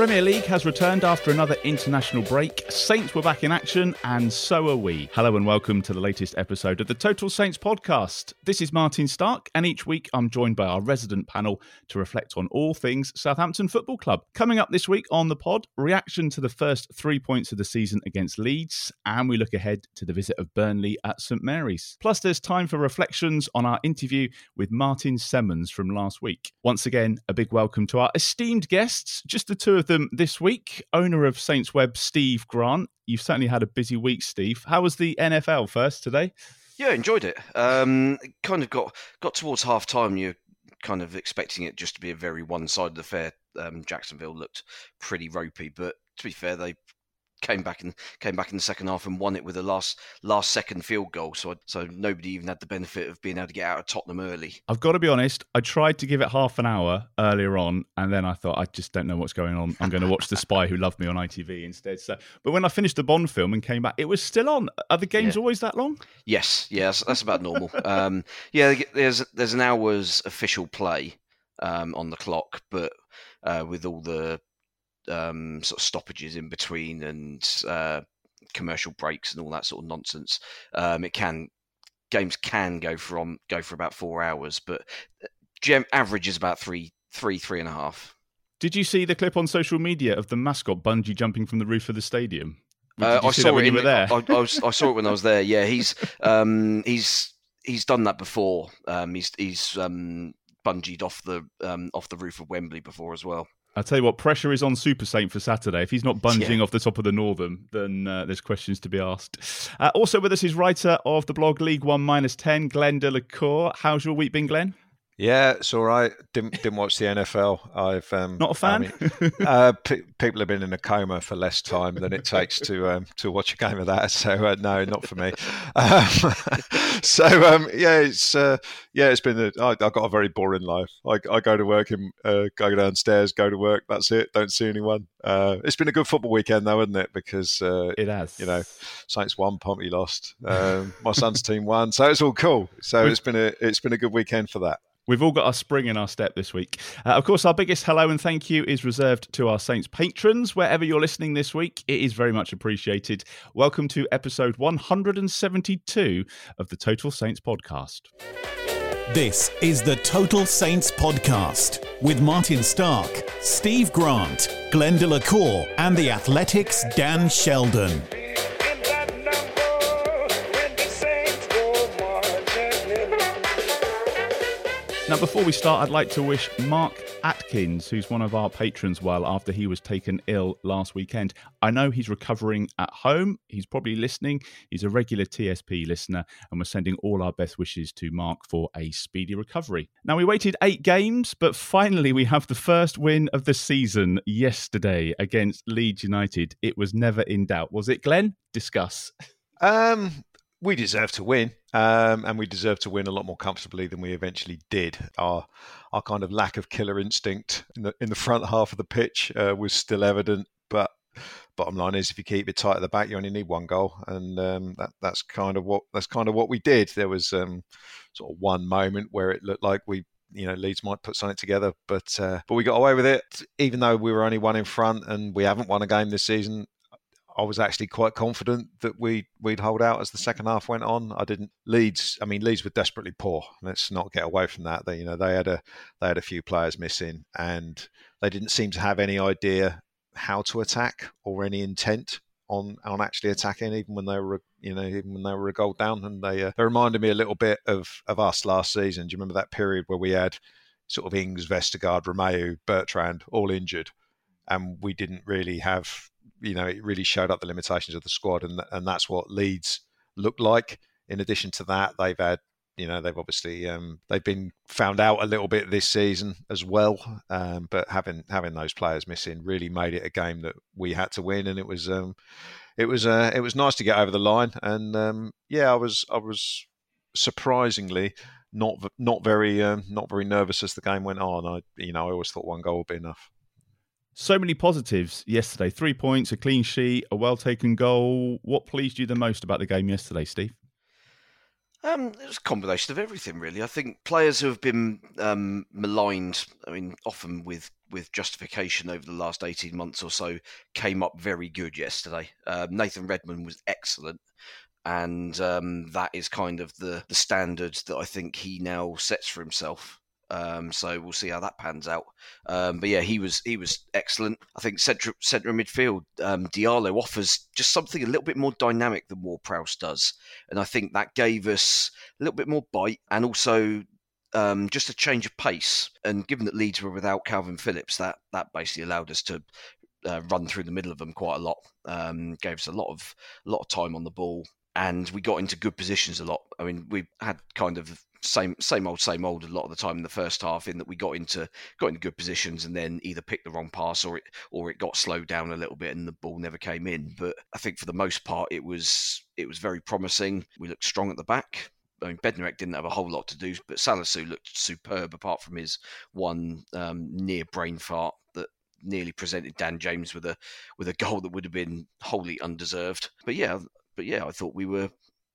Premier League has returned after another international break. Saints were back in action, and so are we. Hello, and welcome to the latest episode of the Total Saints podcast. This is Martin Stark, and each week I'm joined by our resident panel to reflect on all things Southampton Football Club. Coming up this week on the pod, reaction to the first three points of the season against Leeds, and we look ahead to the visit of Burnley at St Mary's. Plus, there's time for reflections on our interview with Martin Semmens from last week. Once again, a big welcome to our esteemed guests, just the two of them this week. Owner of Saints Web, Steve Grant. You've certainly had a busy week, Steve. How was the NFL first today? Yeah, enjoyed it. Um, kind of got got towards half time. You're kind of expecting it just to be a very one sided affair. Um, Jacksonville looked pretty ropey, but to be fair, they came back and came back in the second half and won it with a last last second field goal. So so nobody even had the benefit of being able to get out of Tottenham early. I've got to be honest. I tried to give it half an hour earlier on, and then I thought I just don't know what's going on. I'm going to watch The Spy Who Loved Me on ITV instead. So, but when I finished the Bond film and came back, it was still on. Are the games yeah. always that long? Yes, yes, that's about normal. um, yeah, there's there's an hour's official play um, on the clock, but uh, with all the um, sort of stoppages in between and uh, commercial breaks and all that sort of nonsense. Um, it can games can go from go for about four hours, but uh, gem, average is about three, three, three and a half. Did you see the clip on social media of the mascot bungee jumping from the roof of the stadium? Uh, I saw it when you were there. I, I, was, I, saw it when I was there. Yeah, he's um, he's he's done that before. Um, he's he's um, bungeed off the um, off the roof of Wembley before as well. I'll tell you what, pressure is on Super Saint for Saturday. If he's not bunging yeah. off the top of the Northam, then uh, there's questions to be asked. Uh, also with us is writer of the blog League One Minus 10, Glenn de la Cour. How's your week been, Glenn? Yeah, it's all right. Didn't didn't watch the NFL. I've um, not a fan. I mean, uh, p- people have been in a coma for less time than it takes to um, to watch a game of that. So uh, no, not for me. Um, so um, yeah, it's uh, yeah, it's been. A, I, I've got a very boring life. I, I go to work and uh, go downstairs, go to work. That's it. Don't see anyone. Uh, it's been a good football weekend though, isn't it? Because uh, it has. You know, Saints won, Pompey lost. Um, my son's team won, so it's all cool. So it's been a it's been a good weekend for that. We've all got our spring in our step this week. Uh, of course, our biggest hello and thank you is reserved to our Saints patrons. Wherever you're listening this week, it is very much appreciated. Welcome to episode 172 of the Total Saints podcast. This is the Total Saints podcast with Martin Stark, Steve Grant, Glenn de la Cour, and the Athletic's Dan Sheldon. Now, before we start, I'd like to wish Mark Atkins, who's one of our patrons, well after he was taken ill last weekend. I know he's recovering at home. He's probably listening. He's a regular TSP listener, and we're sending all our best wishes to Mark for a speedy recovery. Now, we waited eight games, but finally we have the first win of the season yesterday against Leeds United. It was never in doubt, was it, Glenn? Discuss. Um, we deserve to win. Um, and we deserved to win a lot more comfortably than we eventually did. Our our kind of lack of killer instinct in the in the front half of the pitch uh, was still evident, but bottom line is if you keep it tight at the back, you only need one goal, and um, that that's kind of what that's kind of what we did. There was um, sort of one moment where it looked like we you know Leeds might put something together, but uh, but we got away with it. Even though we were only one in front and we haven't won a game this season, I was actually quite confident that we we'd hold out as the second half went on. I didn't Leeds. I mean, Leeds were desperately poor. Let's not get away from that. They you know they had a they had a few players missing, and they didn't seem to have any idea how to attack or any intent on on actually attacking, even when they were you know even when they were a goal down. And they uh, they reminded me a little bit of of us last season. Do you remember that period where we had sort of Ings, Vestergaard, Romeu, Bertrand all injured, and we didn't really have you know it really showed up the limitations of the squad, and and that's what Leeds looked like. In addition to that, they've had you know they've obviously um, they've been found out a little bit this season as well. Um, but having having those players missing really made it a game that we had to win, and it was um, it was uh, it was nice to get over the line. And um, yeah, I was I was surprisingly not not very um, not very nervous as the game went on. I you know I always thought one goal would be enough. So many positives yesterday. Three points, a clean sheet, a well taken goal. What pleased you the most about the game yesterday, Steve? Um, it was a combination of everything, really. I think players who have been um, maligned, I mean, often with, with justification over the last 18 months or so, came up very good yesterday. Uh, Nathan Redmond was excellent. And um, that is kind of the, the standard that I think he now sets for himself. Um, so we'll see how that pans out. Um, but yeah, he was he was excellent. I think centre centre midfield, um, Diallo offers just something a little bit more dynamic than Ward-Prowse does, and I think that gave us a little bit more bite and also um, just a change of pace. And given that Leeds were without Kalvin Phillips, that that basically allowed us to uh, run through the middle of them quite a lot. Um, gave us a lot of a lot of time on the ball, and we got into good positions a lot. I mean, we had kind of same same old same old a lot of the time in the first half in that we got into got into good positions and then either picked the wrong pass or it or it got slowed down a little bit and the ball never came in but i think for the most part it was it was very promising we looked strong at the back I mean, Bednarek didn't have a whole lot to do, but Salisu looked superb apart from his one um, near brain fart that nearly presented Dan James with a with a goal that would have been wholly undeserved. But yeah, but yeah, I thought we were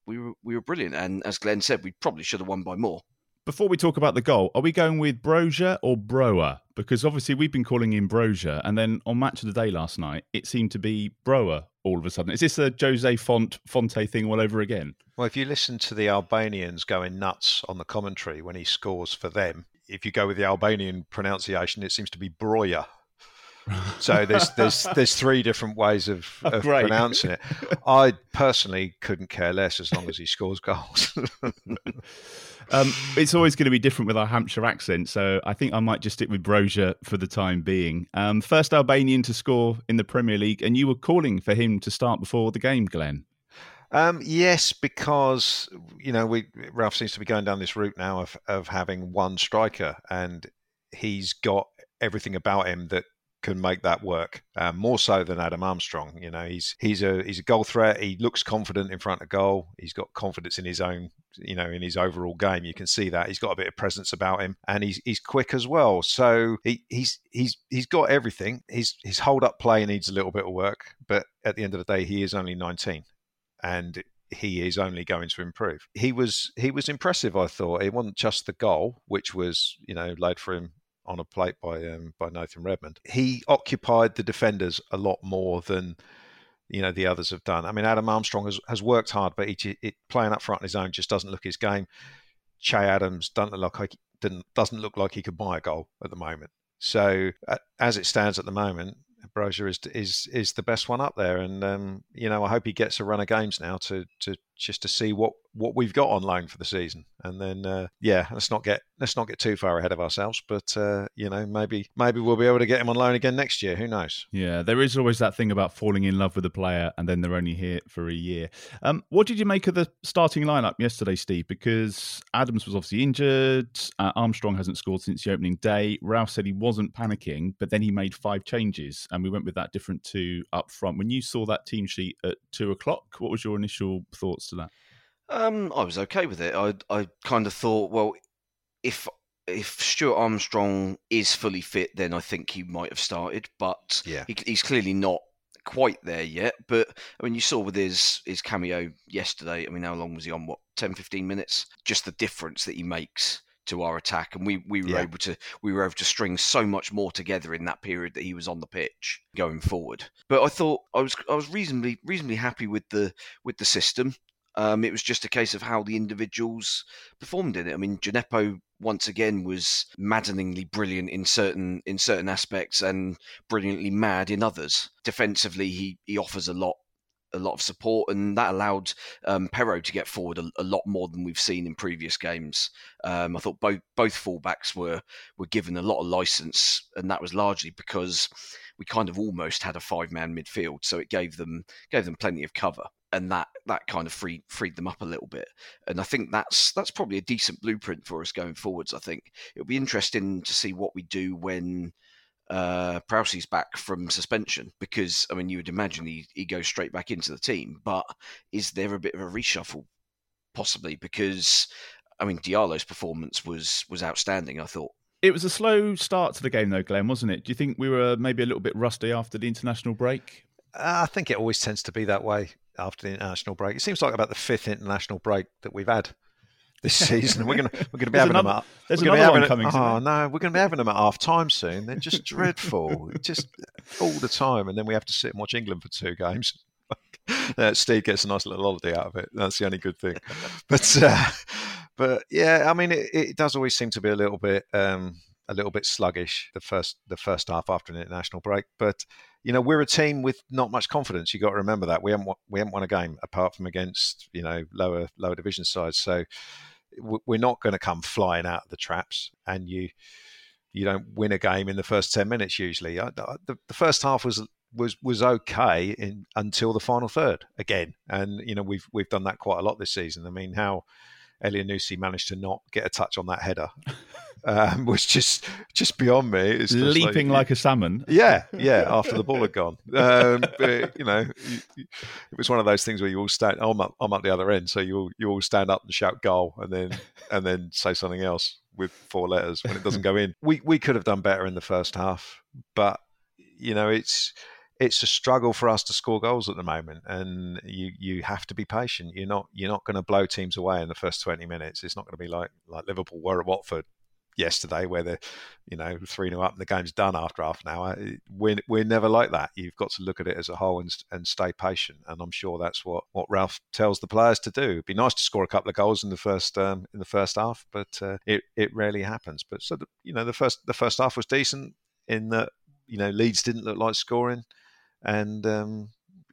we were we were brilliant. And as Glenn said, we probably should have won by more. Before we talk about the goal, are we going with Broja or Broa? Because obviously we've been calling him Broja, and then on Match of the Day last night, it seemed to be Broa all of a sudden. Is this a Jose Font Fonte thing all over again? Well, if you listen to the Albanians going nuts on the commentary when he scores for them, if you go with the Albanian pronunciation, it seems to be Broja so there's there's there's three different ways of, oh, of pronouncing it. I personally couldn't care less as long as he scores goals. um, it's always going to be different with our Hampshire accent, so I think I might just stick with Broja for the time being. Um, first Albanian to score in the Premier League, and you were calling for him to start before the game, Glenn. Um, yes, because you know we Ralph seems to be going down this route now of of having one striker, and he's got everything about him that can make that work um, more so than Adam Armstrong. You know, he's he's a he's a goal threat. He looks confident in front of goal. He's got confidence in his own, you know, in his overall game. You can see that he's got a bit of presence about him, and he's he's quick as well. So he, he's he's he's got everything. His his hold up play needs a little bit of work, but at the end of the day, he is only 19, and he is only going to improve. He was he was impressive. I thought it wasn't just the goal, which was you know laid for him on a plate by um, by Nathan Redmond. He occupied the defenders a lot more than you know the others have done. I mean, Adam Armstrong has, has worked hard, but he, he, playing up front on his own just doesn't look his game. Che Adams doesn't look like doesn't look like he could buy a goal at the moment. So uh, as it stands at the moment, Broja is is is the best one up there, and um, you know I hope he gets a run of games now to to just to see what what we've got on loan for the season, and then uh, yeah, let's not get let's not get too far ahead of ourselves. But uh, you know, maybe maybe we'll be able to get him on loan again next year. Who knows? Yeah, there is always that thing about falling in love with a player, and then they're only here for a year. Um, what did you make of the starting lineup yesterday, Steve? Because Adams was obviously injured. Uh, Armstrong hasn't scored since the opening day. Ralph said he wasn't panicking, but then he made five changes, and we went with that different two up front. When you saw that team sheet at two o'clock, what was your initial thoughts to that? Um, I was okay with it. I I kind of thought, well, if if Stuart Armstrong is fully fit, then I think he might have started. But Yeah. he, he's clearly not quite there yet. But I mean, you saw with his his cameo yesterday. I mean, how long was he on? What 10, 15 minutes? Just the difference that he makes to our attack, and we we were Yeah. able to we were able to string so much more together in that period that he was on the pitch going forward. But I thought I was I was reasonably reasonably happy with the with the system. Um, it was just a case of how the individuals performed in it. I mean, Djenepo once again was maddeningly brilliant in certain in certain aspects and brilliantly mad in others. Defensively, he he offers a lot a lot of support, and that allowed um, Perraud to get forward a, a lot more than we've seen in previous games. Um, I thought both both fullbacks were were given a lot of license, and that was largely because we kind of almost had a five man midfield, so it gave them gave them plenty of cover, and that that kind of freed freed them up a little bit. And I think that's that's probably a decent blueprint for us going forwards. I think it'll be interesting to see what we do when uh, Prowsey's back from suspension because I mean you would imagine he, he goes straight back into the team, but is there a bit of a reshuffle possibly because I mean Diallo's performance was was outstanding. I thought. It was a slow start to the game, though, Glenn, wasn't it? Do you think we were maybe a little bit rusty after the international break? Uh, I think it always tends to be that way after the international break. It seems like about the fifth international break that we've had this season. We're gonna we're gonna be having them. another- At, there's we're gonna be another one coming, Oh no, we're going to be having them at half time soon. They're just dreadful, just all the time, and then we have to sit and watch England for two games. Uh, Steve gets a nice little holiday out of it. That's the only good thing. But uh, but yeah, I mean, it, it does always seem to be a little bit um, a little bit sluggish the first the first half after an international break. But you know, we're a team with not much confidence. You got to remember that we haven't won- we haven't won a game apart from against you know lower lower division sides. So we're not going to come flying out of the traps, and you you don't win a game in the first ten minutes usually. I, the, the first half was was was okay in, until the final third again, and you know we've we've done that quite a lot this season. I mean, how Elyounoussi managed to not get a touch on that header um, was just just beyond me. It's just Leaping like a salmon. yeah, yeah. After the ball had gone, um, but, you know, it was one of those things where you all stand. I'm up, I'm up the other end, so you all you all stand up and shout goal, and then and then say something else with four letters when it doesn't go in. We we could have done better in the first half, but you know, it's it's a struggle for us to score goals at the moment, and you you have to be patient. You're not you're not going to blow teams away in the first 20 minutes. It's not going to be like like Liverpool were at Watford yesterday where they're you know 3 0 up and the game's done after half an hour we're, we're never like that. You've got to look at it as a whole and, and stay patient and i'm sure that's what, what ralph tells the players to do. It'd be nice to score a couple of goals in the first um, in the first half but uh, it, it rarely happens. But so the, you know the first the first half was decent in that you know leeds didn't look like scoring and um,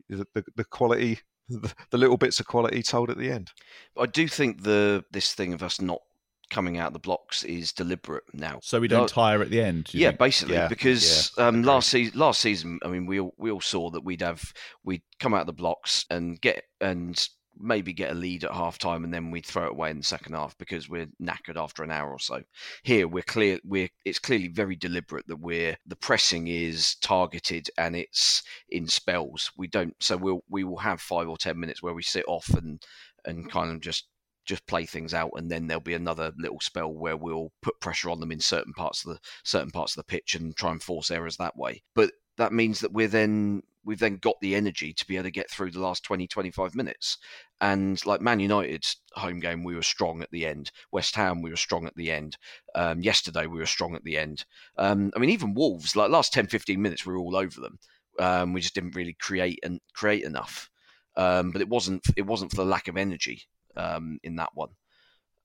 the, the, the quality the little bits of quality told at the end. I do think the this thing of us not coming out the blocks is deliberate now. So we don't No- tire at the end. Yeah, think? basically, Yeah, because yeah, um, last season, last season, I mean, we all, we all saw that we'd have we'd come out of the blocks and get and maybe get a lead at half time, and then we'd throw it away in the second half because we're knackered after an hour or so. Here, we're clear. We're it's clearly very deliberate that we're the pressing is targeted and it's in spells. We don't, so we'll we will have five or ten minutes where we sit off and and kind of just just play things out and then there'll be another little spell where we'll put pressure on them in certain parts of the certain parts of the pitch and try and force errors that way. But that means that we're then we've then got the energy to be able to get through the last 20 25 minutes. And like man united's home game we were strong at the end. West ham we were strong at the end. Um, yesterday we were strong at the end. Um, i mean even wolves like last 10 15 minutes we were all over them. Um, we just didn't really create and create enough. Um, but it wasn't it wasn't for the lack of energy um, in that one.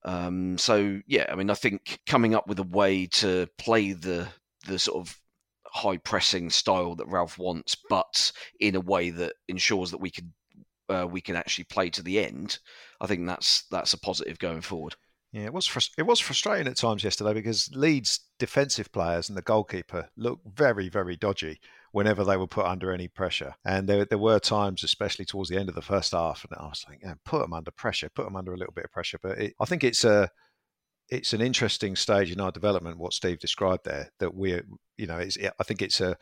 Um, so yeah, I mean, I think coming up with a way to play the the sort of high pressing style that Ralph wants, but in a way that ensures that we can uh, we can actually play to the end. I think that's that's a positive going forward. Yeah, it was frus- it was frustrating at times yesterday because Leeds defensive players and the goalkeeper looked very very dodgy whenever they were put under any pressure. And there there were times, especially towards the end of the first half, and I was like, yeah, put them under pressure, put them under a little bit of pressure. But it, I think it's a it's an interesting stage in our development what Steve described there that we're you know it's I think it's a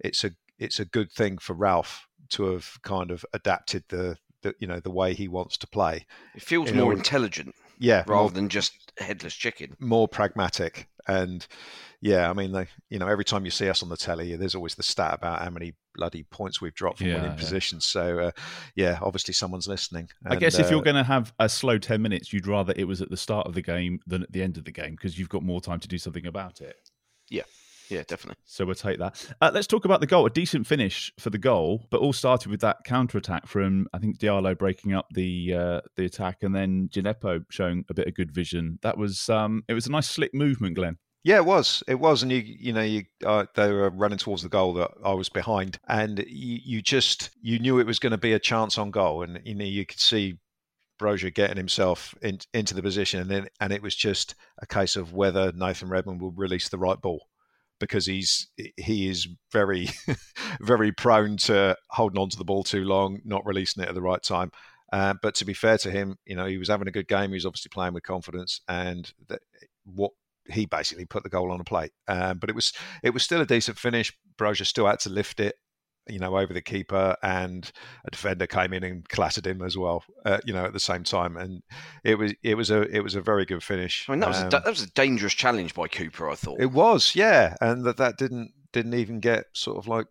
it's a it's a good thing for Ralph to have kind of adapted the the you know the way he wants to play. It feels You more know, intelligent Yeah, rather more, than just headless chicken. more pragmatic and yeah, I mean, they, you know, every time you see us on the telly, there's always the stat about how many bloody points we've dropped from Yeah, winning yeah. positions. So uh, yeah, obviously someone's listening. I guess if you're uh, going to have a slow 10 minutes, you'd rather it was at the start of the game than at the end of the game because you've got more time to do something about it. Yeah, definitely. So we'll take that. Uh, let's talk about the goal. A decent finish for the goal, but all started with that counter attack from I think Diallo breaking up the uh, the attack, and then Djenepo showing a bit of good vision. That was um, it was a nice slick movement, Glenn. Yeah, it was. It was, and you, you know, you uh, they were running towards the goal that I was behind, and you, you just you knew it was going to be a chance on goal, and you know you could see Broja getting himself in, into the position, and then and it was just a case of whether Nathan Redmond will release the right ball, because he's he is very very prone to holding on to the ball too long, not releasing it at the right time. Uh, but to be fair to him, you know, he was having a good game. He was obviously playing with confidence, and that, what he basically put the goal on a plate. Um, but it was it was still a decent finish. Broja still had to lift it, you know, over the keeper, and a defender came in and clattered him as well. Uh, you know, at the same time, and it was it was a it was a very good finish. I mean, that was a, Um, da- that was a dangerous challenge by Cooper. I thought. it was, yeah, and that that didn't didn't even get sort of like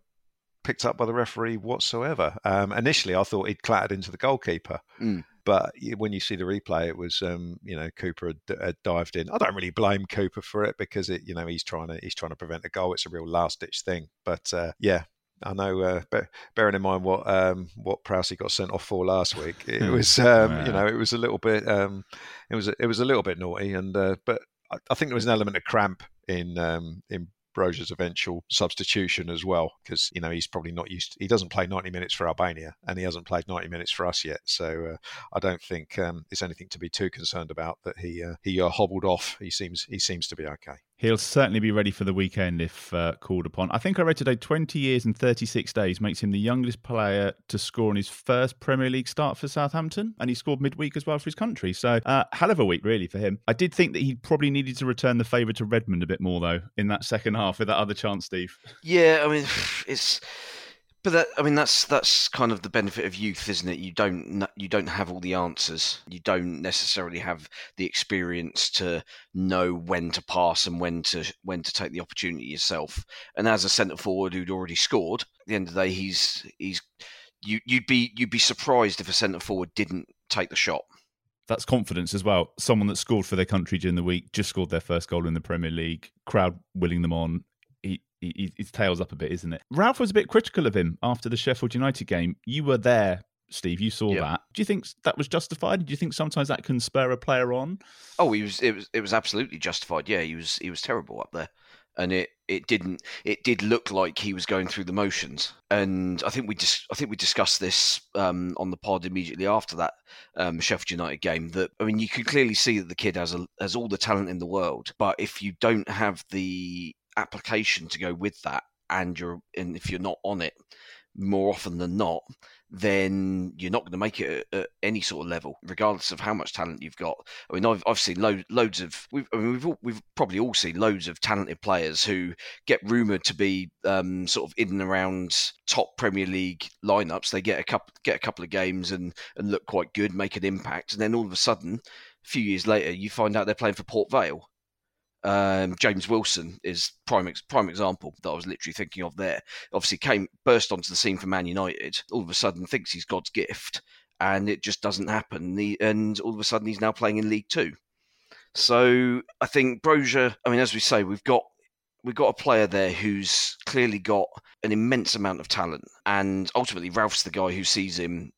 picked up by the referee whatsoever. Um, initially, I thought he'd clattered into the goalkeeper, Mm. but when you see the replay, it was um, you know Cooper had, had dived in. I don't really blame Cooper for it because it you know he's trying to he's trying to prevent a goal. It's a real last ditch thing, but uh, yeah. I know. Uh, be- bearing in mind what um, what Prowsey got sent off for last week, it was um, you know it was a little bit um, it was it was a little bit naughty, and uh, but I, I think there was an element of cramp in um, in Broja's eventual substitution as well, because you know he's probably not used. he doesn't play ninety minutes for Albania, and he hasn't played ninety minutes for us yet. So uh, I don't think um, it's anything to be too concerned about that he uh, he uh, hobbled off. He seems he seems to be okay. He'll certainly be ready for the weekend if uh, called upon. I think I read today 20 years and 36 days makes him the youngest player to score in his first Premier League start for Southampton, and he scored midweek as well for his country. So, uh, hell of a week, really, for him. I did think that he probably needed to return the favour to Redmond a bit more, though, in that second half with that other chance, Steve. Yeah, I mean, it's. But that, I mean, that's that's kind of the benefit of youth, isn't it? You don't you don't have all the answers. You don't necessarily have the experience to know when to pass and when to when to take the opportunity yourself. And as a centre forward who'd already scored, at the end of the day, he's he's you you'd be you'd be surprised if a centre forward didn't take the shot. That's confidence as well. Someone that scored for their country during the week, just scored their first goal in the Premier League, crowd willing them on. He, his tails up a bit, isn't it? Ralph was a bit critical of him after the Sheffield United game. You were there, Steve. You saw Yeah. that. Do you think that was justified? Do you think sometimes that can spur a player on? Oh, he was. It was. It was absolutely justified. Yeah, he was. He was terrible up there, and it. It didn't. It did look like he was going through the motions, and I think we just. I think we discussed this um, on the pod immediately after that um, Sheffield United game. That I mean, you can clearly see that the kid has a, has all the talent in the world, but if you don't have the application to go with that, and you're and if you're not on it more often than not, then you're not going to make it at, any sort of level, regardless of how much talent you've got. I mean, I've, I've seen lo- loads of, we've, I mean, we've, all, we've probably all seen loads of talented players who get rumoured to be um, sort of in and around top Premier League lineups. They get a couple, get a couple of games and, and look quite good, make an impact, and then all of a sudden, a few years later, you find out they're playing for Port Vale. Um, James Wilson is prime prime example that I was literally thinking of there. Obviously, came burst onto the scene for Man United. All of a sudden, thinks he's God's gift, and it just doesn't happen. The, and all of a sudden, he's now playing in League Two. So I think Broja. I mean, as we say, we've got we've got a player there who's clearly got an immense amount of talent, and ultimately, Ralph's the guy who sees him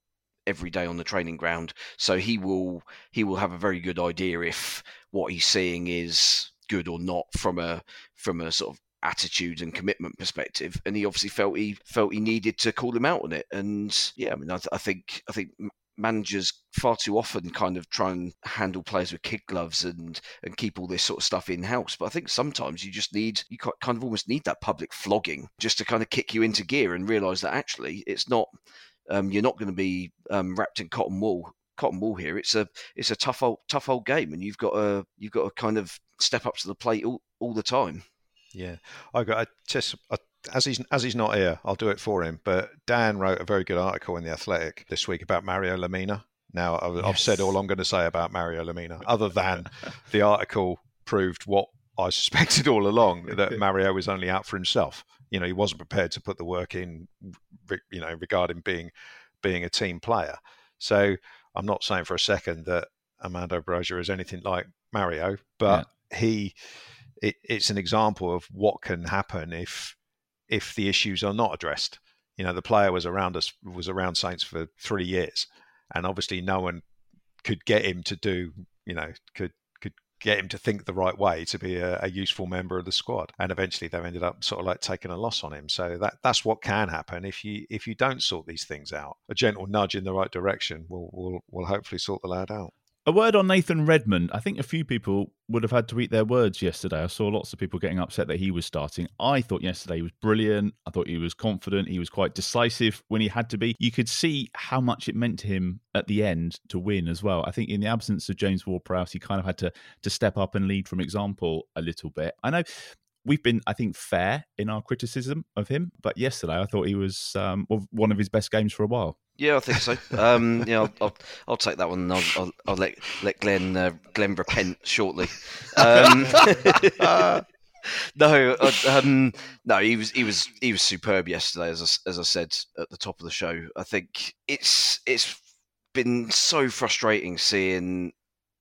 every day on the training ground. So he will he will have a very good idea if what he's seeing is good or not from a from a sort of attitude and commitment perspective. And he obviously felt he felt he needed to call him out on it. And yeah i mean i, I think i think managers far too often kind of try and handle players with kid gloves and and keep all this sort of stuff in house but i think sometimes you just need you kind of almost need that public flogging just to kind of kick you into gear and realize that actually it's not um, you're not going to be um, wrapped in cotton wool cotton wool here. It's a it's a tough old tough old game, and you've got a you've got to kind of step up to the plate all, all the time. Yeah, I got I just I as he's as he's not here, I'll do it for him. But Dan wrote a very good article in the Athletic this week about Mario Lemina. Now I've, yes. I've said all I'm going to say about Mario Lemina, other than the article proved what I suspected all along that Mario was only out for himself. You know, he wasn't prepared to put the work in. You know, regarding being being a team player. So I'm not saying for a second that Armando Broja is anything like Mario, but. He it, it's an example of what can happen if if the issues are not addressed. You know, the player was around us was around Saints for three years, and obviously no one could get him to do. You know, could could get him to think the right way to be a, a, useful member of the squad. And eventually, they've ended up sort of like taking a loss on him. So that that's what can happen if you if you don't sort these things out. A gentle nudge in the right direction will will will hopefully sort the lad out. A word on Nathan Redmond. I think a few people would have had to eat their words yesterday. I saw lots of people getting upset that he was starting. I thought yesterday he was brilliant. I thought he was confident. He was quite decisive when he had to be. You could see how much it meant to him at the end to win as well. I think in the absence of James Ward-Prowse, he kind of had to to step up and lead from example a little bit. I know we've been, I think, fair in our criticism of him, but yesterday I thought he was um, one of his best games for a while. Yeah, I think so. Um, yeah, I'll, I'll, I'll, take that one. I'll, I'll, I'll let let Glenn uh, Glenn repent shortly. Um, no, um, no, he was he was he was superb yesterday. As I, as I said at the top of the show, I think it's it's been so frustrating seeing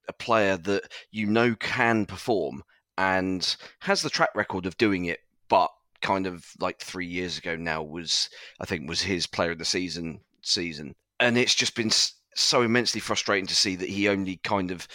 a player that you know can perform and has the track record of doing it, but kind of like three years ago now was I think was his player of the season season, and it's just been so immensely frustrating to see that he only kind of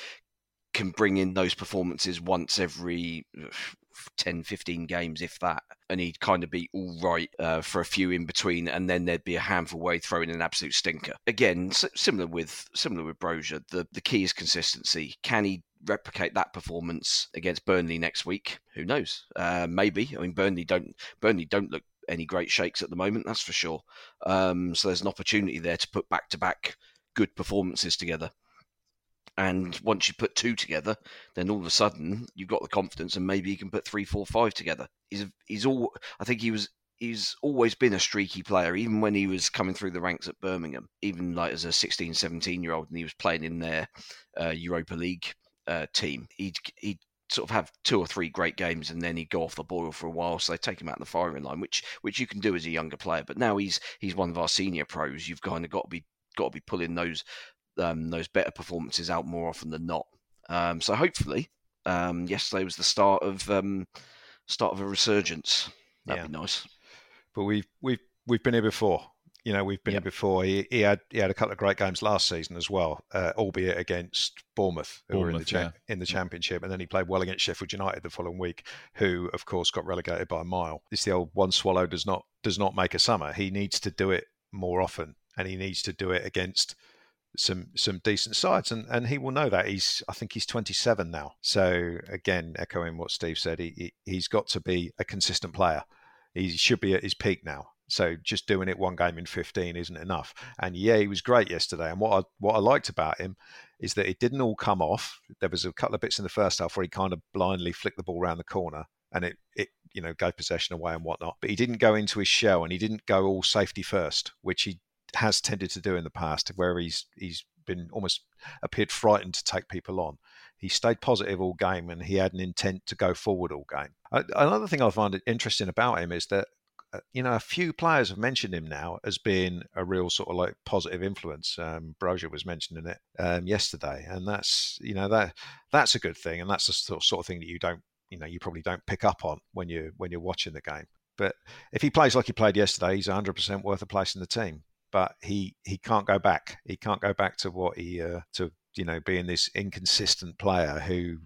can bring in those performances once every 10, 15 games, if that. And he'd kind of be all right uh, for a few in between, and then there'd be a handful way throwing an absolute stinker. Again, similar with similar with Broja, the the key is consistency. Can he replicate that performance against Burnley next week? Who knows? Uh, maybe. I mean, Burnley don't Burnley don't look any great shakes at the moment, that's for sure. Um, so there's an opportunity there to put back to back good performances together. And once you put two together, then all of a sudden you've got the confidence, and maybe you can put three, four, five together. He's he's all. I think he was. He's always been a streaky player, even when he was coming through the ranks at Birmingham, even like as a 16, 17 year old, and he was playing in their uh, Europa League uh, team. He'd he'd sort of have two or three great games and then he'd go off the boil for a while. So they take him out of the firing line, which which you can do as a younger player. But now he's he's one of our senior pros. You've kind of got to be got to be pulling those um, those better performances out more often than not. Um, so hopefully, um, yesterday was the start of um, start of a resurgence. That'd yeah. be nice. But we've we've we've been here before. You know, we've been yep. here before. He, he, had he had a couple of great games last season as well, uh, albeit against Bournemouth, who Bournemouth, were in the cha- yeah. in the championship, and then he played well against Sheffield United the following week, who of course got relegated by a mile. It's the old one swallow does not does not make a summer. He needs to do it more often, and he needs to do it against some some decent sides, and and he will know that he's I think he's 27 now. So again, echoing what Steve said, he, he he's got to be a consistent player. He should be at his peak now. So just doing it one game in 15 isn't enough. And yeah, he was great yesterday. And what I what I liked about him is that it didn't all come off. There was a couple of bits in the first half where he kind of blindly flicked the ball around the corner and it, it you know gave possession away and whatnot. But he didn't go into his shell and he didn't go all safety first, which he has tended to do in the past, where he's he's been almost appeared frightened to take people on. He stayed positive all game and he had an intent to go forward all game. Another thing I find interesting about him is that you know, a few players have mentioned him now as being a real sort of like positive influence. Um, Broja was mentioning it um, yesterday, and that's you know that that's a good thing, and that's the sort of, sort of thing that you don't you know you probably don't pick up on when you when you're watching the game. But if he plays like he played yesterday, he's 100% worth a place in the team. But he he can't go back. He can't go back to what he uh, to you know being this inconsistent player who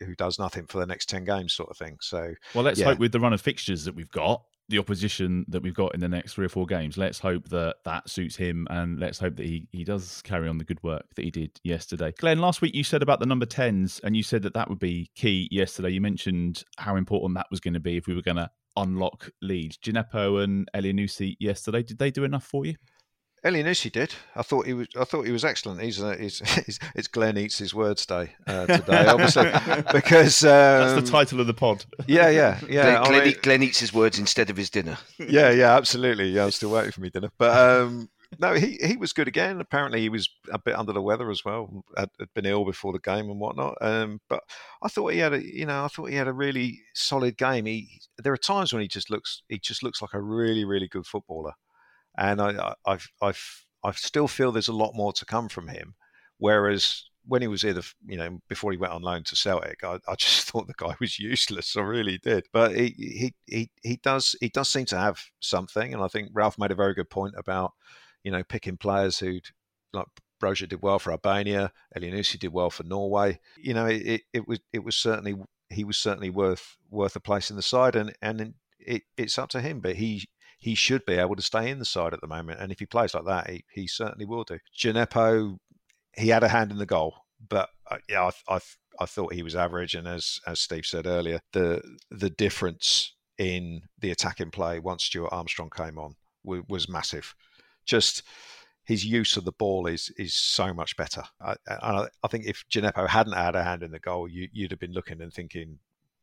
who does nothing for the next 10 games sort of thing so well let's yeah. hope with the run of fixtures that we've got the opposition that we've got in the next three or four games. Let's hope that that suits him, and let's hope that he, he does carry on the good work that he did yesterday. Glenn, last week you said about the number tens, and you said that that would be key yesterday. You mentioned how important that was going to be if we were going to unlock Leeds. Djenepo and Elyounoussi yesterday, did they do enough for you? Elyounoussi did. I thought he was. I thought he was excellent. He's, uh, he's, he's it's Glenn eats his words day uh, today, obviously, because um, that's the title of the pod. Yeah, yeah, yeah. Glenn, Glenn, I mean, Glenn, eats his words instead of his dinner. Yeah, yeah, absolutely. Yeah, I'm still waiting for me dinner, but um, no, he he was good again. Apparently, he was a bit under the weather as well. Had, had been ill before the game and whatnot. Um, but I thought he had a, you know, I thought he had a really solid game. He there are times when he just looks, he just looks like a really, really good footballer and I, I, I, I still feel there's a lot more to come from him. Whereas when he was here, the, you know, before he went on loan to Celtic, I, I, just thought the guy was useless. I really did. But he, he, he, he does, he does seem to have something, and I think Ralph made a very good point about, you know, picking players who'd like Broja did well for Albania, Elyounoussi did well for Norway. You know, it, it, it was, it was certainly he was certainly worth worth a place in the side, and and it, it's up to him. But he he should be able to stay in the side at the moment. And if he plays like that, he, he certainly will do. Djenepo, he had a hand in the goal, but uh, yeah, I, I, I thought he was average. And as as Steve said earlier, the the difference in the attacking play once Stuart Armstrong came on was, was massive. Just his use of the ball is is so much better. I, I, I think if Djenepo hadn't had a hand in the goal, you, would have been looking and thinking,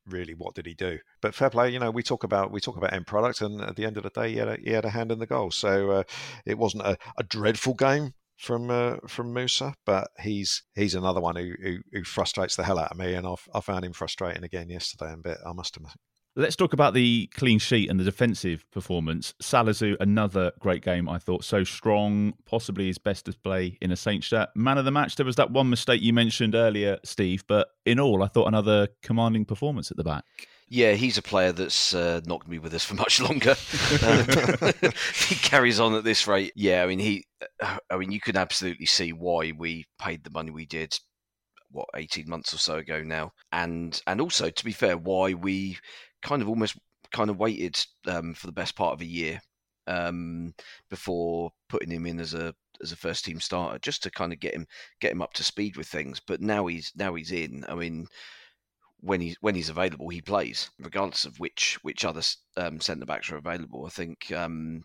really what did he do? But fair play, you know, we talk about we talk about end product, and at the end of the day, he had a, he had a hand in the goal. So uh, it wasn't a, a dreadful game from uh, from Musa, but he's he's another one who, who, who frustrates the hell out of me, and I've, I found him frustrating again yesterday. A bit, I must admit. Let's talk about the clean sheet and the defensive performance. Salisu, another great game, I thought. So strong, possibly his best display in a Saints shirt. Man of the match, there was that one mistake you mentioned earlier, Steve, but in all, I thought another commanding performance at the back. Yeah, he's a player that's uh, not going to be with us for much longer. um, he carries on at this rate. Yeah, I mean, he. Uh, I mean, you can absolutely see why we paid the money we did what 18 months or so ago now and and also to be fair why we kind of almost kind of waited um, for the best part of a year um, before putting him in as a as a first team starter, just to kind of get him get him up to speed with things. But now he's now he's in. I mean, when he's when he's available, he plays, regardless of which which other um, centre backs are available. I think um,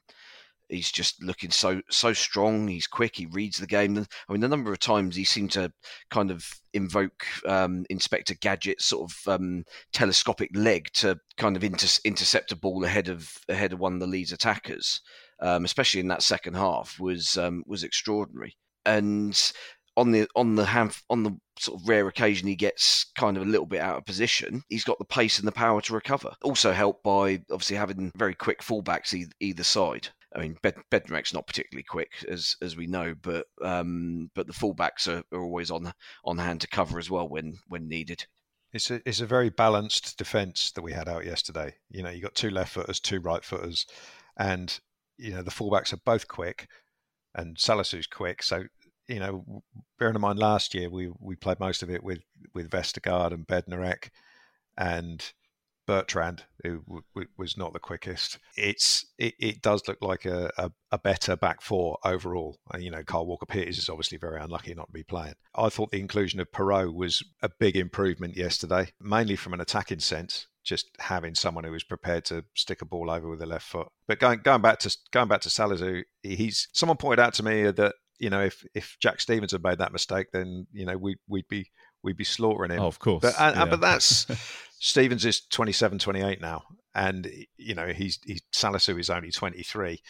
he's just looking so so strong. He's quick. He reads the game. I mean, the number of times he seemed to kind of invoke um, Inspector Gadget's sort of um, telescopic leg to kind of inter- intercept a ball ahead of ahead of one of the Leeds attackers, um, especially in that second half, was um, was extraordinary. And on the on the on the sort of rare occasion he gets kind of a little bit out of position, he's got the pace and the power to recover. Also helped by obviously having very quick fullbacks either side. I mean, Bed- Bednarek's not particularly quick, as as we know, but um, but the fullbacks are, are always on on hand to cover as well when when needed. It's a it's a very balanced defence that we had out yesterday. You know, you got two left footers, two right footers, and you know the fullbacks are both quick, and Salisu's quick. So you know, bearing in mind last year we we played most of it with with Vestergaard and Bednarek, and Bertrand, who w- w- was not the quickest. It's it, it does look like a, a, a, better back four overall. Uh, you know, Kyle Walker-Peters is obviously very unlucky not to be playing. I thought the inclusion of Perraud was a big improvement yesterday, mainly from an attacking sense. Just having someone who was prepared to stick a ball over with the left foot. But going going back to going back to Salisu, he's someone pointed out to me that you know if if Jack Stephens had made that mistake, then you know we we'd be we'd be slaughtering him. Oh, of course. But, yeah. but that's Stephens is 27, 28 now, and you know he's he Salisu is only 23.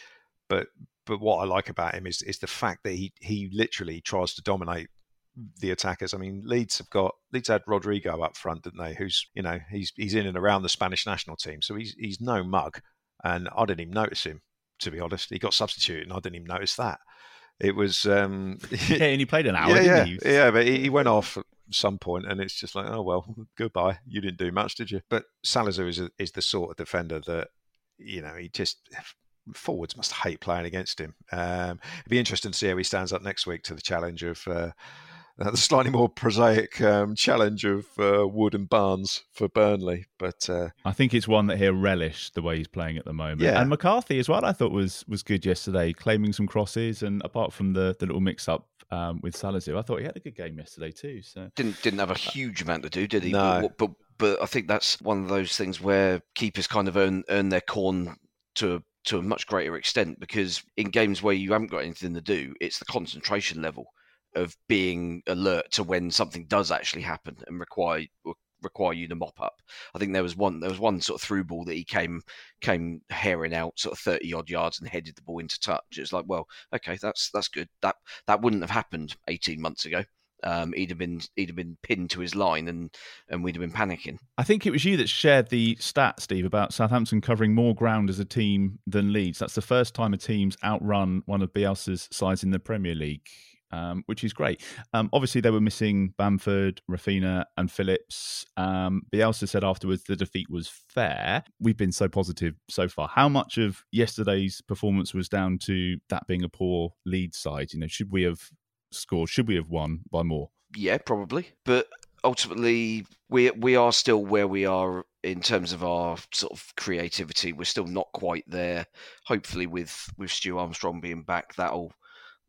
But but what I like about him is is the fact that he he literally tries to dominate the attackers. I mean, Leeds have got Leeds had Rodrigo up front, didn't they? Who's you know he's he's in and around the Spanish national team, so he's he's no mug, and I didn't even notice him to be honest. He got substituted, and I didn't even notice that. It was um, yeah, and he played an hour, yeah, yeah, yeah, but he, he went off some point, and it's just like, oh well, goodbye. You didn't do much, did you? But Salazar is a, is the sort of defender that you know he just forwards must hate playing against him. Um, it'd be interesting to see how he stands up next week to the challenge of. Uh, uh, the slightly more prosaic um, challenge of uh, Wood and Barnes for Burnley. But uh, I think it's one that he'll relish the way he's playing at the moment. Yeah. And McCarthy as well, I thought was was good yesterday, claiming some crosses. And apart from the, the little mix up um, with Salisu, I thought he had a good game yesterday too. So didn't didn't have a huge amount to do, did he? No. But, but but I think that's one of those things where keepers kind of earn earn their corn to to a much greater extent because in games where you haven't got anything to do, it's the concentration level of being alert to when something does actually happen and require require you to mop up. I think there was one there was one sort of through ball that he came came herring out sort of thirty odd yards and headed the ball into touch. It's like, well, okay, that's that's good. That that wouldn't have happened eighteen months ago. Um, he'd have been he'd have been pinned to his line and and we'd have been panicking. I think it was you that shared the stat, Steve, about Southampton covering more ground as a team than Leeds. That's the first time a team's outrun one of Bielsa's sides in the Premier League um, which is great. Um, obviously, they were missing Bamford, Raphinha, and Phillips. Um, Bielsa said afterwards the defeat was fair. We've been so positive so far. How much of yesterday's performance was down to that being a poor Leeds side? You know, should we have scored? Should we have won by more? Yeah, probably. But ultimately, we we are still where we are in terms of our sort of creativity. We're still not quite there. Hopefully, with with Stu Armstrong being back, that'll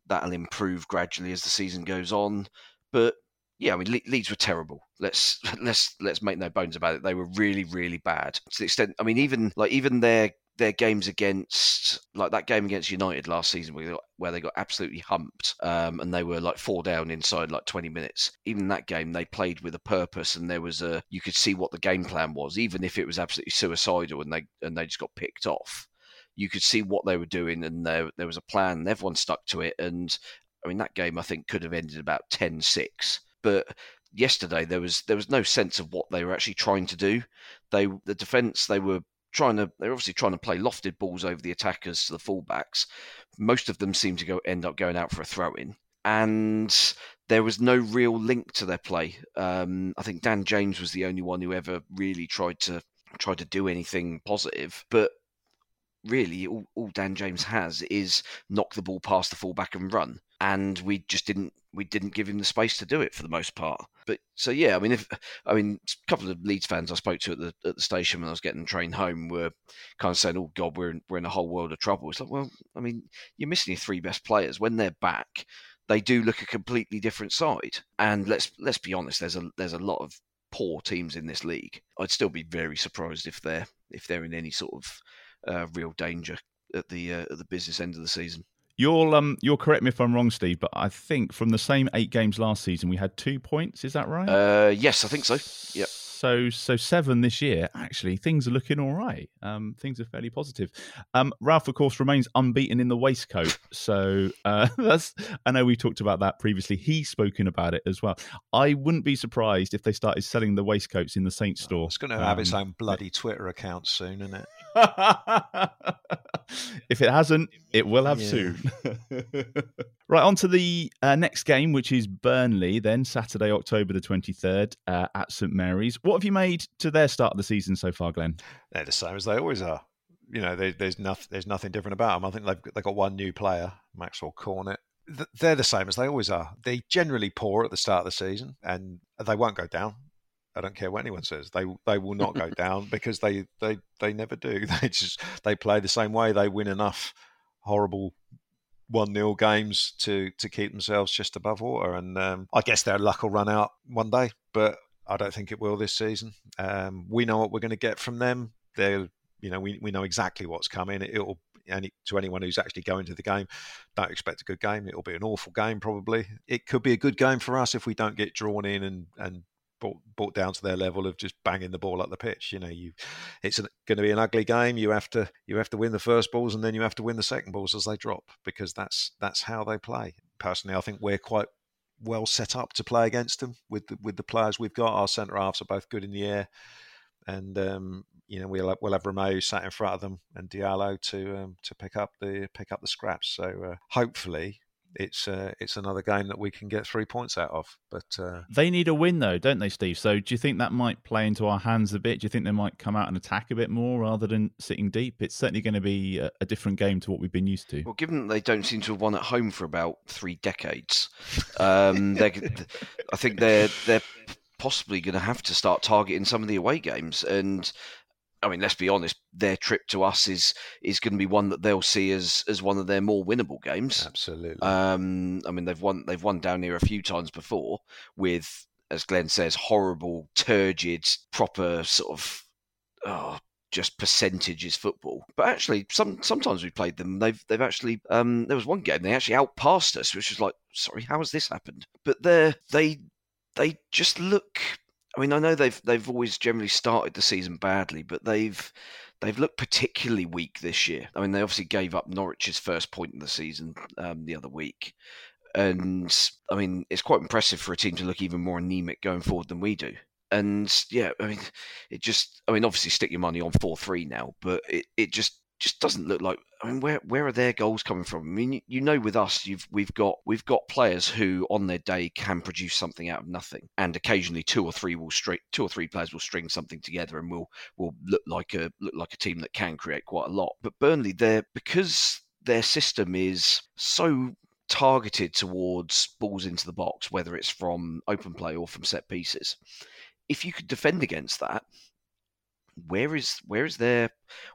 that'll improve gradually as the season goes on. But yeah, I mean, Le- Leeds were terrible. Let's let's let's make no bones about it. They were really really bad to the extent. I mean, even like even their their games against like that game against United last season where they got, where they got absolutely humped um, and they were like four down inside like 20 minutes even that game they played with a purpose and there was a you could see what the game plan was even if it was absolutely suicidal and they and they just got picked off you could see what they were doing and there, there was a plan and everyone stuck to it. And I mean, that game I think could have ended about 10 6. But yesterday there was there was no sense of what they were actually trying to do. They the defence they were trying to they're obviously trying to play lofted balls over the attackers to the fullbacks. Most of them seem to go end up going out for a throw in, and there was no real link to their play. Um, I think Dan James was the only one who ever really tried to tried to do anything positive, but really all, all, Dan James has is knock the ball past the fullback and run. And we just didn't we didn't give him the space to do it for the most part. But so yeah, I mean if I mean a couple of Leeds fans I spoke to at the at the station when I was getting the train home were kind of saying, "Oh God, we're in, we're in a whole world of trouble." It's like, well, I mean, you're missing your three best players when they're back. They do look a completely different side. And let's let's be honest, there's a there's a lot of poor teams in this league. I'd still be very surprised if they're if they're in any sort of uh, real danger at the uh, at the business end of the season. You'll um you'll correct me if I'm wrong, Steve, but I think from the same eight games last season we had two points. Is that right? Uh, yes, I think so. Yep. So so seven this year. Actually, things are looking all right. Um, things are fairly positive. Um, Ralph, of course, remains unbeaten in the waistcoat. So uh, that's I know we talked about that previously. He's spoken about it as well. I wouldn't be surprised if they started selling the waistcoats in the Saints store. It's going to have um, its own bloody Twitter account soon, isn't it? if it hasn't, it will have yeah. soon. right, on to the uh, next game, which is Burnley, then Saturday, October the 23rd uh, at St Mary's. What have you made to their start of the season so far, Glenn? They're the same as they always are. You know, they, there's nothing. There's nothing different about them. I think they've they've got one new player, Maxwell Cornet. They're the same as they always are. They generally poor at the start of the season, and they won't go down. I don't care what anyone says. They they will not go down because they, they they never do. They just they play the same way. They win enough horrible one 0 games to to keep themselves just above water. And um, I guess their luck will run out one day, but I don't think it will this season. Um, we know what we're going to get from them. They're you know we, we know exactly what's coming. It, will any to anyone who's actually going to the game, don't expect a good game. It'll be an awful game probably. It could be a good game for us if we don't get drawn in and and brought, brought down to their level of just banging the ball up the pitch. You know, you it's going to be an ugly game. You have to you have to win the first balls and then you have to win the second balls as they drop because that's that's how they play. Personally, I think we're quite well set up to play against them with the, with the players we've got. Our centre halves are both good in the air, and um, you know we'll have, we'll have Romeu sat in front of them and Diallo to um, to pick up the pick up the scraps. So uh, hopefully it's uh, it's another game that we can get three points out of. But uh, they need a win, though, don't they, Steve? So do you think that might play into our hands a bit? Do you think they might come out and attack a bit more rather than sitting deep? It's certainly going to be a, a different game to what we've been used to. Well, given that they don't seem to have won at home for about three decades, um, I think they're they're possibly going to have to start targeting some of the away games and I mean, let's be honest, their trip to us is is going to be one that they'll see as as one of their more winnable games. Absolutely. Um, I mean, they've won they've won down here a few times before with, as Glenn says, horrible, turgid, proper sort of oh, just percentages football. But actually, some sometimes we played them. They've they've actually um, there was one game they actually outpassed us, which was like, sorry, how has this happened? But they they they just look. I mean, I know they've they've always generally started the season badly, but they've they've looked particularly weak this year. I mean, they obviously gave up Norwich's first point in the season um, the other week, and I mean, it's quite impressive for a team to look even more anemic going forward than we do. And yeah, I mean, it just, I mean, obviously stick your money on 4 3 now, but it, it just, just doesn't look like. I mean, where where are their goals coming from? I mean, you know, with us, you've we've got we've got players who, on their day, can produce something out of nothing, and occasionally two or three will string two or three players will string something together and will will look like a look like a team that can create quite a lot. But Burnley, they're because their system is so targeted towards balls into the box, whether it's from open play or from set pieces. If you could defend against that, where is where is their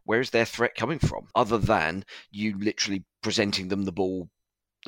where is their threat coming from other than you literally presenting them the ball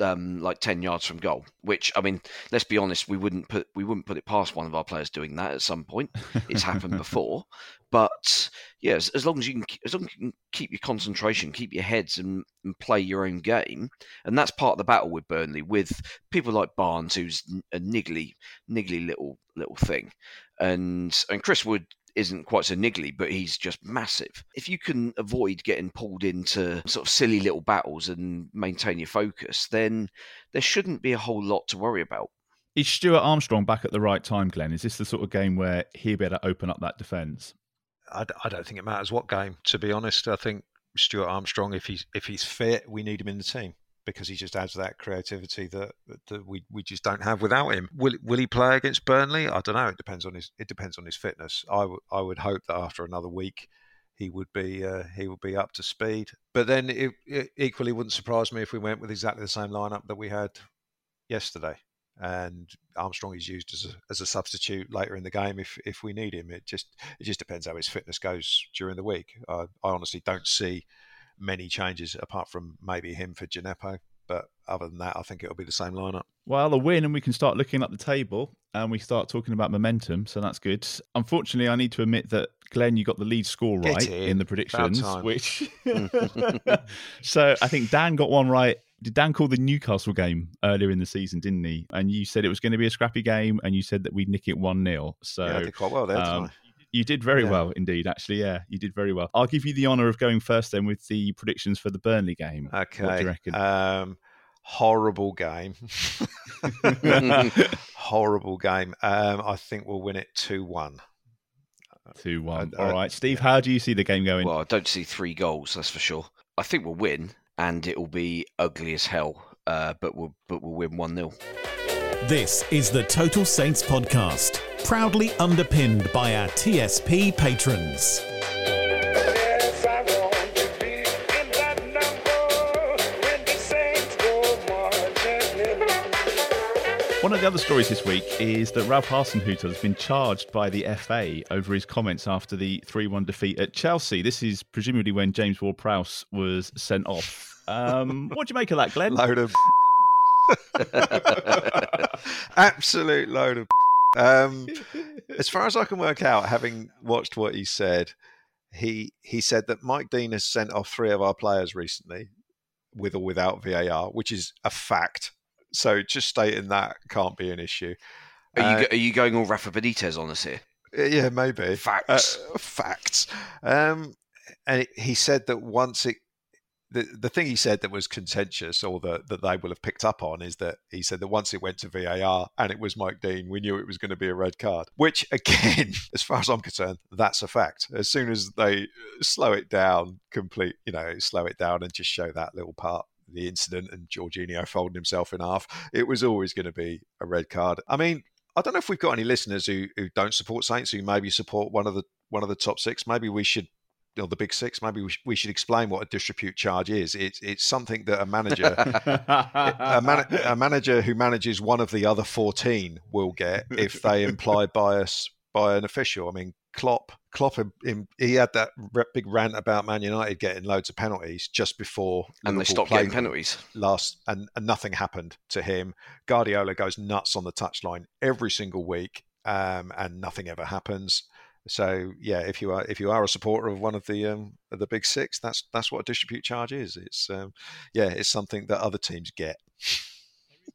um, like 10 yards from goal which i mean let's be honest we wouldn't put we wouldn't put it past one of our players doing that at some point. It's happened before. But yeah as, as, long as you can as long as you can keep your concentration keep your heads and, and play your own game. And that's part of the battle with burnley with people like barnes who's a niggly niggly little little thing. And and chris wood isn't quite so niggly, but he's just massive. If you can avoid getting pulled into sort of silly little battles and maintain your focus, then there shouldn't be a whole lot to worry about. Is Stuart Armstrong back at the right time, Glenn? Is this the sort of game where he'll be able to open up that defence? I, I don't think it matters what game. To be honest, I think Stuart Armstrong, if he's if he's fit, we need him in the team because he just adds that creativity that, that we, we just don't have without him. Will will he play against Burnley? I don't know. It depends on his it depends on his fitness. I, w- I would hope that after another week he would be uh, he would be up to speed. But then it, it equally wouldn't surprise me if we went with exactly the same lineup that we had yesterday. And Armstrong is used as a, as a substitute later in the game if, if we need him. It just it just depends how his fitness goes during the week. I, I honestly don't see many changes apart from maybe him for Djenepo. But other than that, I think it'll be the same lineup. Well, a win, and we can start looking at the table and we start talking about momentum. So that's good. Unfortunately, I need to admit that Glenn, you got the Leeds score right in. in. the predictions, which. so I think Dan got one right. Did Dan call the Newcastle game earlier in the season, didn't he? And you said it was going to be a scrappy game, and you said that we'd nick it 1 0. So yeah, I did quite well there, um, you did very yeah. well indeed, actually. Yeah, you did very well. I'll give you the honour of going first then with the predictions for the Burnley game. Okay. What do you reckon? Um, horrible game. horrible game. Um, I think we'll win it 2 1. 2 1. All right. Steve, how do you see the game going? Well, I don't see three goals, that's for sure. I think we'll win, and it will be ugly as hell, uh, but, we'll, but we'll win 1 0. This is the Total Saints podcast, proudly underpinned by our TSP patrons. One of the other stories this week is that Ralph Hasenhüttl has been charged by the FA over his comments after the 3 1 defeat at Chelsea. This is presumably when James Ward Prowse was sent off. Um, what do you make of that, Glenn? Load of Absolute load of. Um, as far as I can work out, having watched what he said, he he said that Mike Dean has sent off three of our players recently, with or without VAR, which is a fact. So just stating that can't be an issue. Are uh, you are you going all Rafa Benitez on us here? Yeah, maybe facts. Uh, facts. Um, and he said that once it the the thing he said that was contentious, or that that they will have picked up on, is that he said that once it went to VAR and it was Mike Dean, we knew it was going to be a red card. Which, again, as far as I'm concerned, that's a fact. As soon as they uh, slow it down, complete, you know, slow it down and just show that little part the incident and Jorginho folding himself in half, it was always going to be a red card. I mean, I don't know if we've got any listeners who, who don't support Saints, who maybe support one of the one of the top six. Maybe we should you know, the big six. Maybe we, sh- we should explain what a disrepute charge is. It's it's something that a manager, a, man- a, manager who manages one of the other fourteen will get if they imply bias by an official. I mean, Klopp, Klopp, he had that big rant about Man United getting loads of penalties just before, and Liverpool they stopped getting penalties last, and, and nothing happened to him. Guardiola goes nuts on the touchline every single week, um, and nothing ever happens So yeah, if you are if you are a supporter of one of the um, of the big six, that's that's what a distribute charge is. It's um, yeah, it's something that other teams get.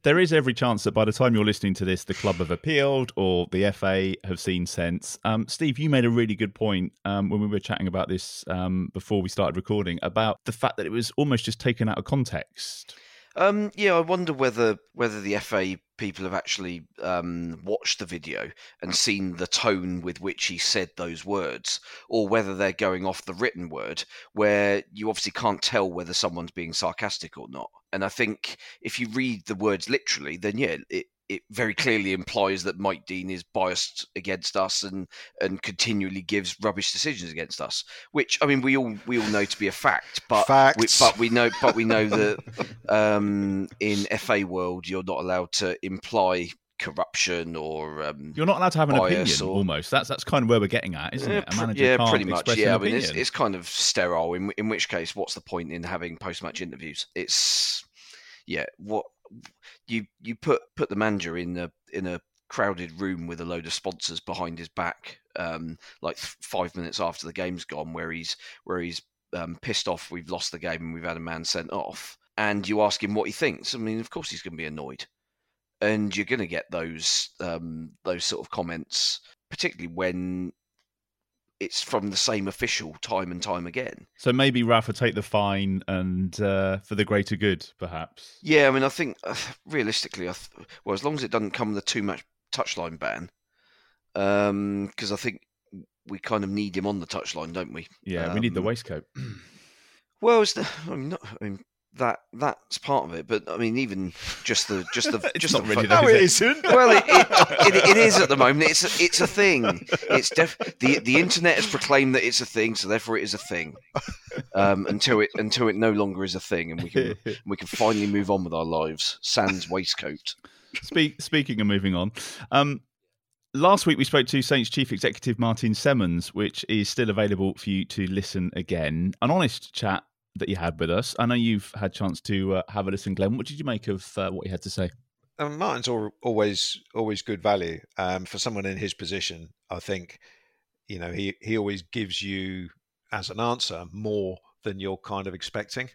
There is every chance that by the time you're listening to this, the club have appealed or the FA have seen sense. Um, Steve, you made a really good point um, when we were chatting about this um, before we started recording about the fact that it was almost just taken out of context. Um, yeah, I wonder whether whether the FA people have actually um, watched the video and seen the tone with which he said those words, or whether they're going off the written word, where you obviously can't tell whether someone's being sarcastic or not. And I think if you read the words literally, then yeah, it, it very clearly implies that Mike Dean is biased against us and and continually gives rubbish decisions against us. Which I mean, we all we all know to be a fact, but we, but we know but we know that um, in FA world you're not allowed to imply corruption or um, you're not allowed to have an opinion or, almost. That's that's kind of where we're getting at isn't it? A manager yeah pretty much. yeah i mean it's, it's, kind of sterile. In, in which case what's the point in having post-match interviews? It's yeah what you you put put the manager in a in a crowded room with a load of sponsors behind his back, um, like five minutes after the game's gone, where he's where he's um, pissed off. We've lost the game and we've had a man sent off, and you ask him what he thinks. I mean, of course he's going to be annoyed, and you're going to get those um, those sort of comments, particularly when it's from the same official time and time again. So maybe Rafa take the fine and uh, for the greater good, perhaps. Yeah, I mean, I think uh, realistically, I th- well, as long as it doesn't come with a too much touchline ban, because um, I think we kind of need him on the touchline, don't we? Yeah, um, we need the um, waistcoat. well, it's the, I mean, not, I mean, that that's part of it. But I mean, even just the just the just not the really. no, it isn't. Well, it, it, it, it is at the moment. It's a, it's a thing. It's def- the the internet has proclaimed that it's a thing, so therefore it is a thing. Um, until it until it no longer is a thing, and we can we can finally move on with our lives. Sans waistcoat. Speak, speaking of moving on. Um, Last week we spoke to Saints Chief Executive Martin Semmens, which is still available for you to listen again. An honest chat that you had with us. I know you've had chance to uh, have a listen, Glenn. What did you make of uh, what he had to say? Um, Martin's always always good value um, for someone in his position. I think you know he he always gives you as an answer more than you're kind of expecting.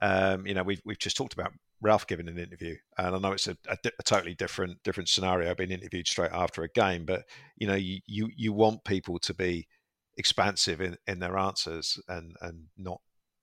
Um, you know, we've we've just talked about Ralph giving an interview, and I know it's a, a, a, totally different different scenario, being interviewed straight after a game. But you know, you you, you want people to be expansive in, in their answers and and not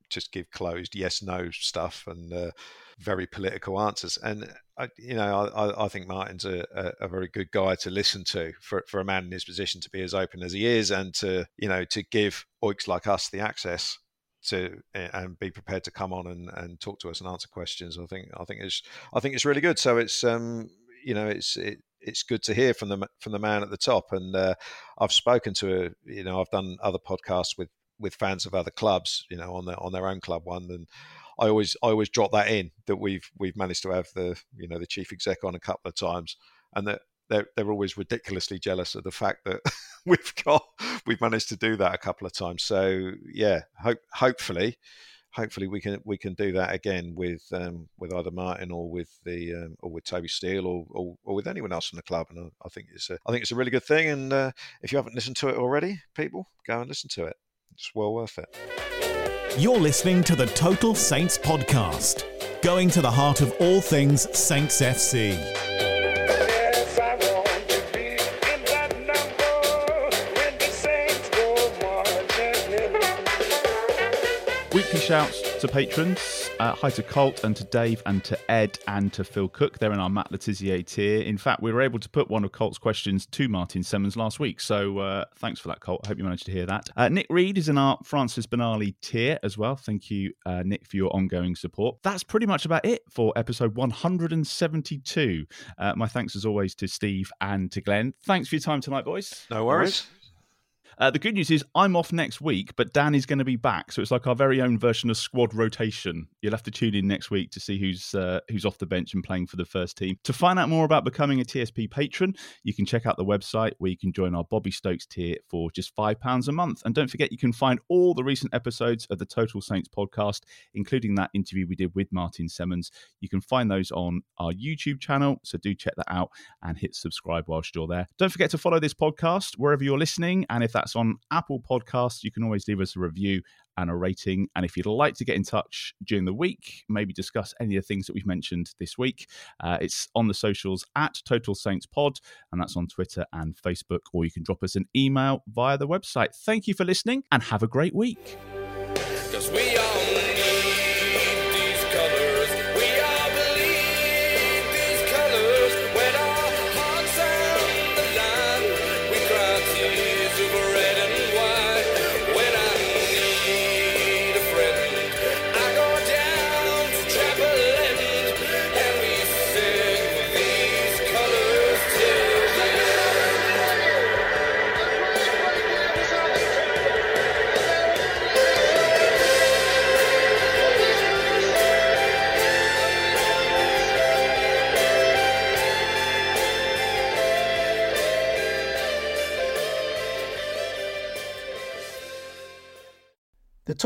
just give closed yes no stuff and uh, very political answers. And I, you know, I, I think Martin's a, a, very good guy to listen to for, for a man in his position to be as open as he is and to you know to give oiks like us the access to and be prepared to come on and, and talk to us and answer questions. I think I think it's I think it's really good. So it's um you know it's it, it's good to hear from the from the man at the top. And uh, I've spoken to a, you know I've done other podcasts with with fans of other clubs, you know, on their on their own club one. And I always I always drop that in that we've we've managed to have the you know the chief exec on a couple of times, and that they're they're always ridiculously jealous of the fact that we've got we've managed to do that a couple of times. So yeah, hope hopefully. Hopefully we can we can do that again with um, with either Martin or with the um, or with Toby Steele or, or, or, with anyone else in the club, and I, I think it's a I think it's a really good thing. And uh, if you haven't listened to it already, people, go and listen to it. It's well worth it. You're listening to the Total Saints podcast, going to the heart of all things Saints FC. Weekly shouts to patrons. Uh, hi to Colt and to Dave and to Ed and to Phil Cook. They're in our Matt Le Tissier tier. In fact, we were able to put one of Colt's questions to Martin Semmens last week. So uh, thanks for that, Colt. I hope you managed to hear that. Uh, Nick Reed is in our Francis Benali tier as well. Thank you, uh, Nick, for your ongoing support. That's pretty much about it for episode 172. Uh, my thanks as always to Steve and to Glenn. Thanks for your time tonight, boys. No worries. Uh, the good news is I'm off next week, but Dan is going to be back, so it's like our very own version of squad rotation. You'll have to tune in next week to see who's uh, who's off the bench and playing for the first team. To find out more about becoming a TSP patron, you can check out the website where you can join our Bobby Stokes tier for just five pounds a month. And don't forget, you can find all the recent episodes of the Total Saints podcast, including that interview we did with Martin Semmens. You can find those on our YouTube channel, so do check that out and hit subscribe whilst you're there. Don't forget to follow this podcast wherever you're listening. And if that's on Apple Podcasts, you can always leave us a review and a rating. And if you'd like to get in touch during the week, maybe discuss any of the things that we've mentioned this week, uh, it's on the socials at Total Saints Pod, and that's on Twitter and Facebook, or you can drop us an email via the website. Thank you for listening and have a great week.